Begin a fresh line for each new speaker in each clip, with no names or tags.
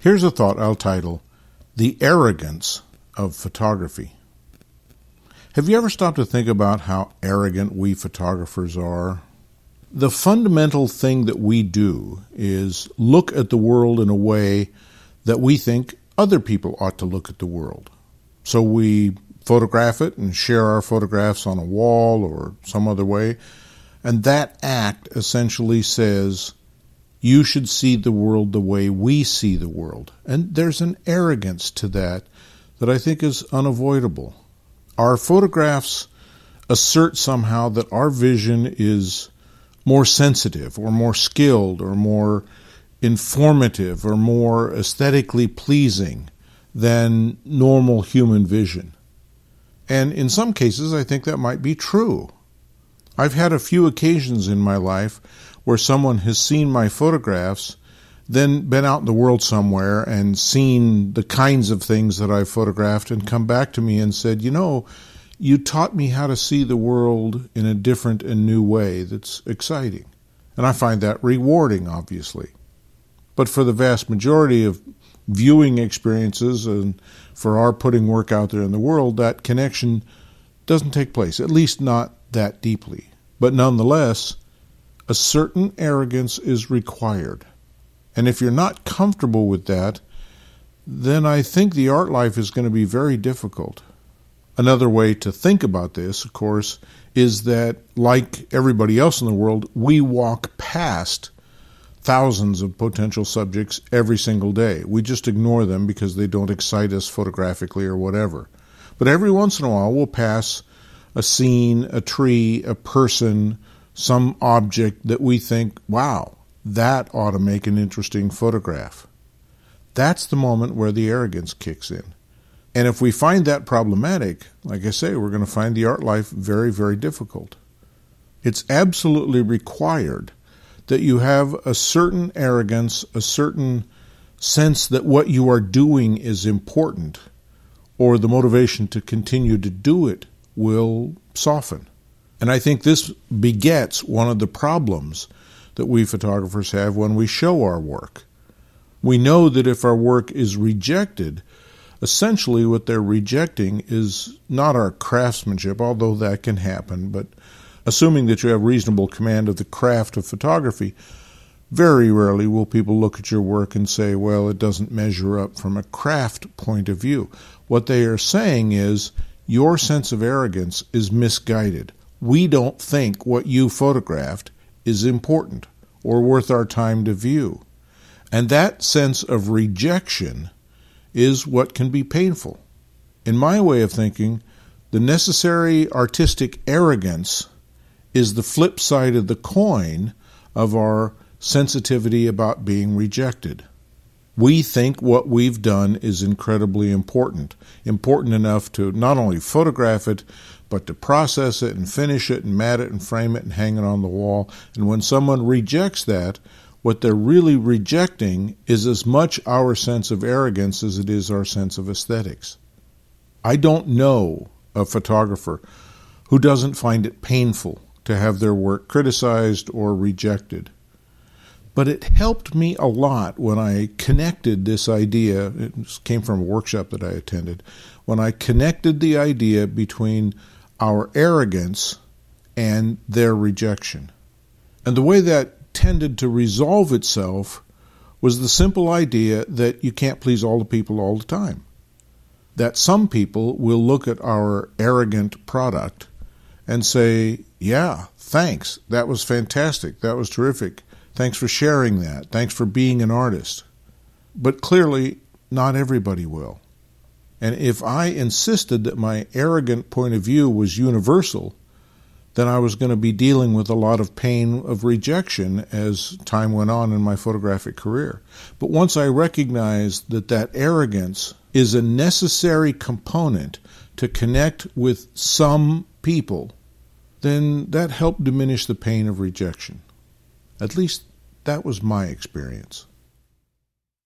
Here's a thought I'll title The Arrogance of Photography. Have you ever stopped to think about how arrogant we photographers are? The fundamental thing that we do is look at the world in a way that we think other people ought to look at the world. So we photograph it and share our photographs on a wall or some other way. And that act essentially says, you should see the world the way we see the world. And there's an arrogance to that that I think is unavoidable. Our photographs assert somehow that our vision is more sensitive or more skilled or more informative or more aesthetically pleasing than normal human vision. And in some cases, I think that might be true. I've had a few occasions in my life where someone has seen my photographs, then been out in the world somewhere and seen the kinds of things that I've photographed and come back to me and said, you know, you taught me how to see the world in a different and new way that's exciting. And I find that rewarding, obviously. But for the vast majority of viewing experiences and for our putting work out there in the world, that connection doesn't take place, at least not that deeply. But nonetheless, a certain arrogance is required. And if you're not comfortable with that, then I think the art life is going to be very difficult. Another way to think about this, of course, is that like everybody else in the world, we walk past thousands of potential subjects every single day. We just ignore them because they don't excite us photographically or whatever. But every once in a while, we'll pass a scene, a tree, a person, some object that we think, wow, that ought to make an interesting photograph. That's the moment where the arrogance kicks in. And if we find that problematic, like I say, we're going to find the art life very, very difficult. It's absolutely required that you have a certain arrogance, a certain sense that what you are doing is important, or the motivation to continue to do it will soften. And I think this begets one of the problems that we photographers have when we show our work. We know that if our work is rejected, essentially what they're rejecting is not our craftsmanship, although that can happen, but assuming that you have reasonable command of the craft of photography, very rarely will people look at your work and say, well, it doesn't measure up from a craft point of view. What they are saying is, your sense of arrogance is misguided. We don't think what you photographed is important or worth our time to view. And that sense of rejection is what can be painful. In my way of thinking, the necessary artistic arrogance is the flip side of the coin of our sensitivity about being rejected. We think what we've done is incredibly important, important enough to not only photograph it, but to process it and finish it and mat it and frame it and hang it on the wall. And when someone rejects that, what they're really rejecting is as much our sense of arrogance as it is our sense of aesthetics. I don't know a photographer who doesn't find it painful to have their work criticized or rejected. But it helped me a lot when I connected this idea, it came from a workshop that I attended, when I connected the idea between our arrogance and their rejection. And the way that tended to resolve itself was the simple idea that you can't please all the people all the time. That some people will look at our arrogant product and say, Yeah, thanks. That was fantastic. That was terrific. Thanks for sharing that. Thanks for being an artist. But clearly, not everybody will. And if I insisted that my arrogant point of view was universal, then I was going to be dealing with a lot of pain of rejection as time went on in my photographic career. But once I recognized that that arrogance is a necessary component to connect with some people, then that helped diminish the pain of rejection. At least that was my experience.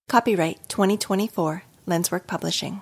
Copyright 2024 Lenswork Publishing.